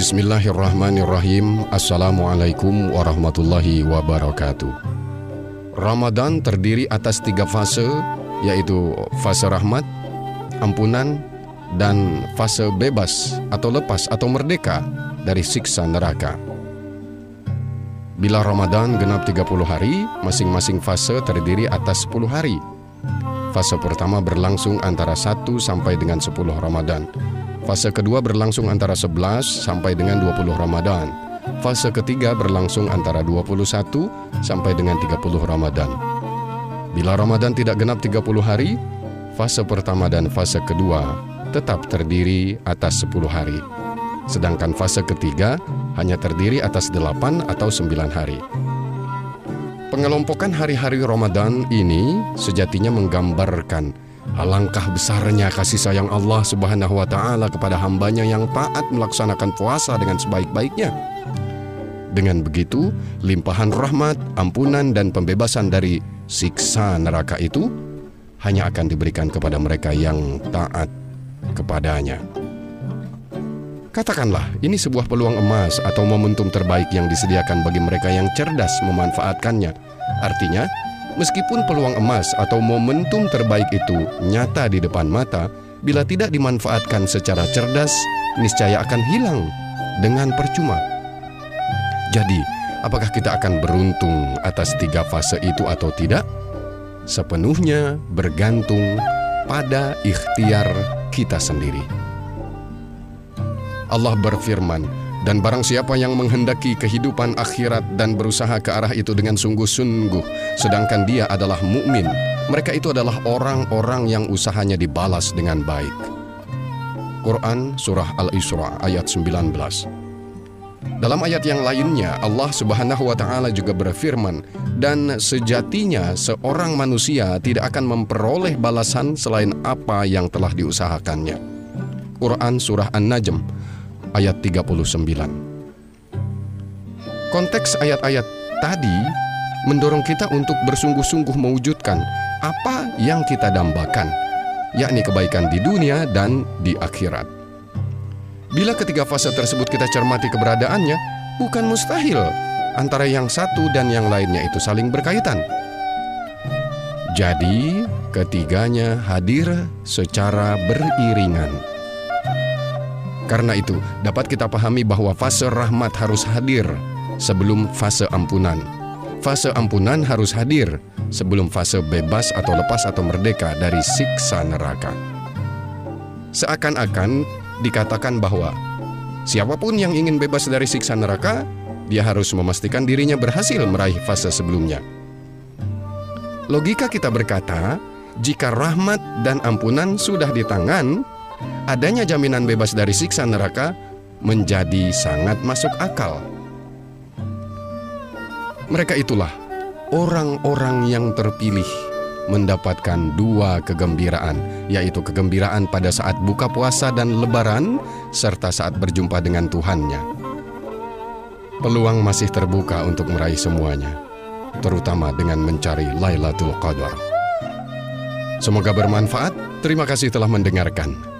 Bismillahirrahmanirrahim. Assalamualaikum warahmatullahi wabarakatuh. Ramadan terdiri atas tiga fase Yaitu fase rahmat, ampunan, dan fase bebas atau lepas atau merdeka dari siksa neraka. Bila Ramadan genap 30 hari, masing-masing fase terdiri atas 10 hari. Fase pertama berlangsung antara 1 sampai dengan 10 Ramadan Fase kedua berlangsung antara 11 sampai dengan 20 Ramadan. Fase ketiga berlangsung antara 21 sampai dengan 30 Ramadan. Bila Ramadan tidak genap 30 hari, fase pertama dan fase kedua tetap terdiri atas 10 hari. Sedangkan fase ketiga hanya terdiri atas 8 atau 9 hari. Pengelompokan hari-hari Ramadan ini sejatinya menggambarkan Alangkah besarnya kasih sayang Allah Subhanahu wa Ta'ala kepada hambanya yang taat melaksanakan puasa dengan sebaik-baiknya. Dengan begitu, limpahan rahmat, ampunan, dan pembebasan dari siksa neraka itu hanya akan diberikan kepada mereka yang taat kepadanya. Katakanlah, ini sebuah peluang emas atau momentum terbaik yang disediakan bagi mereka yang cerdas memanfaatkannya. Artinya, Meskipun peluang emas atau momentum terbaik itu nyata di depan mata, bila tidak dimanfaatkan secara cerdas, niscaya akan hilang dengan percuma. Jadi, apakah kita akan beruntung atas tiga fase itu atau tidak? Sepenuhnya bergantung pada ikhtiar kita sendiri. Allah berfirman, dan barang siapa yang menghendaki kehidupan akhirat dan berusaha ke arah itu dengan sungguh-sungguh, sedangkan dia adalah mukmin, mereka itu adalah orang-orang yang usahanya dibalas dengan baik. Quran Surah Al-Isra ayat 19 Dalam ayat yang lainnya, Allah Subhanahu wa Ta'ala juga berfirman, "Dan sejatinya seorang manusia tidak akan memperoleh balasan selain apa yang telah diusahakannya." Quran Surah An-Najm ayat 39. Konteks ayat-ayat tadi mendorong kita untuk bersungguh-sungguh mewujudkan apa yang kita dambakan, yakni kebaikan di dunia dan di akhirat. Bila ketiga fase tersebut kita cermati keberadaannya, bukan mustahil antara yang satu dan yang lainnya itu saling berkaitan. Jadi, ketiganya hadir secara beriringan. Karena itu, dapat kita pahami bahwa fase rahmat harus hadir sebelum fase ampunan. Fase ampunan harus hadir sebelum fase bebas atau lepas atau merdeka dari siksa neraka. Seakan-akan dikatakan bahwa siapa pun yang ingin bebas dari siksa neraka, dia harus memastikan dirinya berhasil meraih fase sebelumnya. Logika kita berkata, jika rahmat dan ampunan sudah di tangan, adanya jaminan bebas dari siksa neraka menjadi sangat masuk akal. Mereka itulah orang-orang yang terpilih mendapatkan dua kegembiraan, yaitu kegembiraan pada saat buka puasa dan lebaran, serta saat berjumpa dengan Tuhannya. Peluang masih terbuka untuk meraih semuanya, terutama dengan mencari Lailatul Qadar. Semoga bermanfaat. Terima kasih telah mendengarkan.